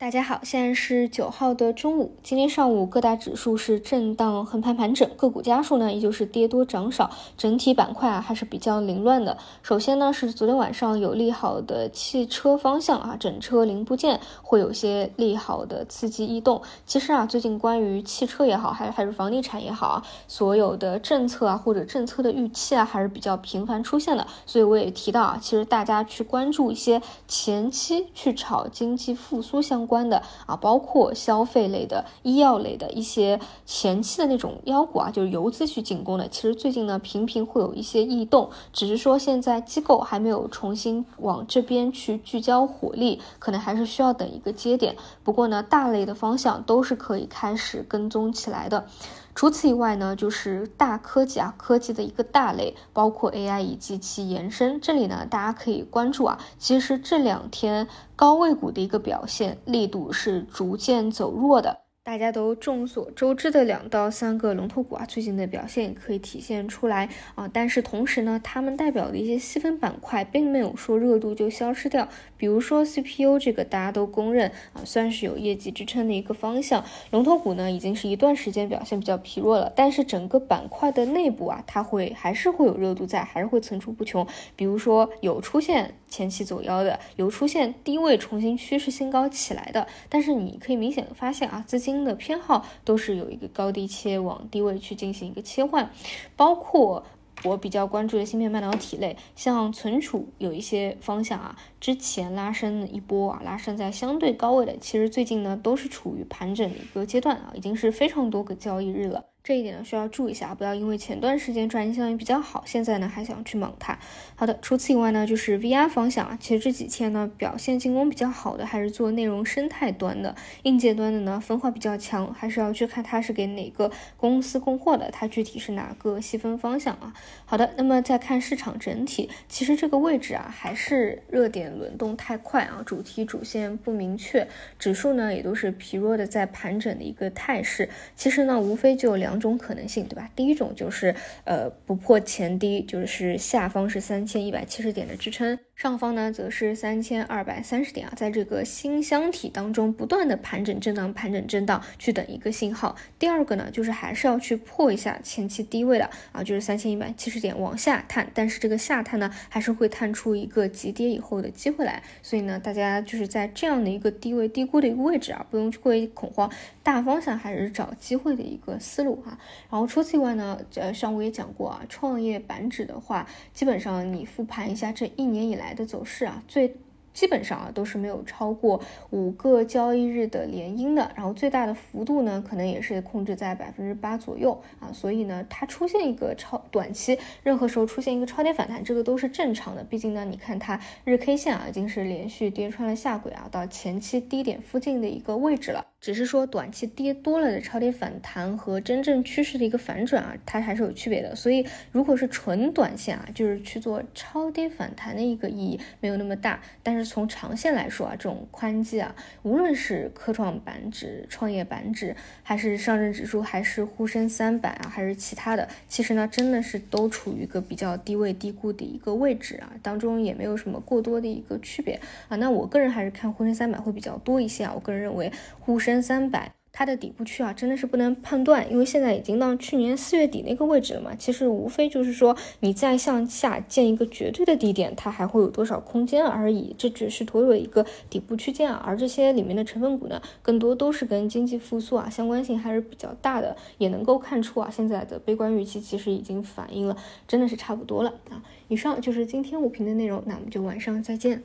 大家好，现在是九号的中午。今天上午各大指数是震荡横盘盘整，个股家数呢依旧是跌多涨少，整体板块啊还是比较凌乱的。首先呢是昨天晚上有利好的汽车方向啊，整车零部件会有些利好的刺激异动。其实啊，最近关于汽车也好，还还是房地产也好啊，所有的政策啊或者政策的预期啊还是比较频繁出现的。所以我也提到啊，其实大家去关注一些前期去炒经济复苏相。关关的啊，包括消费类的、医药类的一些前期的那种妖股啊，就是游资去进攻的。其实最近呢，频频会有一些异动，只是说现在机构还没有重新往这边去聚焦火力，可能还是需要等一个节点。不过呢，大类的方向都是可以开始跟踪起来的。除此以外呢，就是大科技啊，科技的一个大类，包括 AI 以及其延伸。这里呢，大家可以关注啊，其实这两天高位股的一个表现力度是逐渐走弱的。大家都众所周知的两到三个龙头股啊，最近的表现可以体现出来啊。但是同时呢，它们代表的一些细分板块并没有说热度就消失掉。比如说 CPU 这个大家都公认啊，算是有业绩支撑的一个方向。龙头股呢，已经是一段时间表现比较疲弱了。但是整个板块的内部啊，它会还是会有热度在，还是会层出不穷。比如说有出现前期走腰的，有出现低位重新趋势新高起来的。但是你可以明显的发现啊，资金。新的偏好都是有一个高低切，往低位去进行一个切换，包括我比较关注的芯片半导体类，像存储有一些方向啊，之前拉升一波啊，拉升在相对高位的，其实最近呢都是处于盘整的一个阶段啊，已经是非常多个交易日了。这一点呢需要注意一下，不要因为前段时间赚钱效应比较好，现在呢还想去猛它。好的，除此以外呢，就是 VR 方向啊，其实这几天呢表现进攻比较好的还是做内容生态端的，硬件端的呢分化比较强，还是要去看它是给哪个公司供货的，它具体是哪个细分方向啊。好的，那么再看市场整体，其实这个位置啊还是热点轮动太快啊，主题主线不明确，指数呢也都是疲弱的在盘整的一个态势。其实呢无非就两。两种可能性，对吧？第一种就是呃不破前低，就是下方是三千一百七十点的支撑。上方呢，则是三千二百三十点啊，在这个新箱体当中不断的盘整震荡，盘整震荡，去等一个信号。第二个呢，就是还是要去破一下前期低位的啊，就是三千一百七十点往下探，但是这个下探呢，还是会探出一个急跌以后的机会来。所以呢，大家就是在这样的一个低位低估的一个位置啊，不用去过于恐慌，大方向还是找机会的一个思路哈。然后除此以外呢，呃，上午也讲过啊，创业板指的话，基本上你复盘一下这一年以来。的走势啊，最。基本上啊都是没有超过五个交易日的连阴的，然后最大的幅度呢可能也是控制在百分之八左右啊，所以呢它出现一个超短期，任何时候出现一个超跌反弹，这个都是正常的。毕竟呢你看它日 K 线啊已经是连续跌穿了下轨啊，到前期低点附近的一个位置了。只是说短期跌多了的超跌反弹和真正趋势的一个反转啊，它还是有区别的。所以如果是纯短线啊，就是去做超跌反弹的一个意义没有那么大，但是。从长线来说啊，这种宽基啊，无论是科创板指、创业板指，还是上证指数，还是沪深三百啊，还是其他的，其实呢，真的是都处于一个比较低位低估的一个位置啊，当中也没有什么过多的一个区别啊。那我个人还是看沪深三百会比较多一些啊，我个人认为沪深三百。它的底部区啊，真的是不能判断，因为现在已经到去年四月底那个位置了嘛。其实无非就是说，你再向下建一个绝对的低点，它还会有多少空间而已。这只是所有一个底部区间啊。而这些里面的成分股呢，更多都是跟经济复苏啊相关性还是比较大的。也能够看出啊，现在的悲观预期其实已经反映了，真的是差不多了啊。以上就是今天五评的内容，那我们就晚上再见。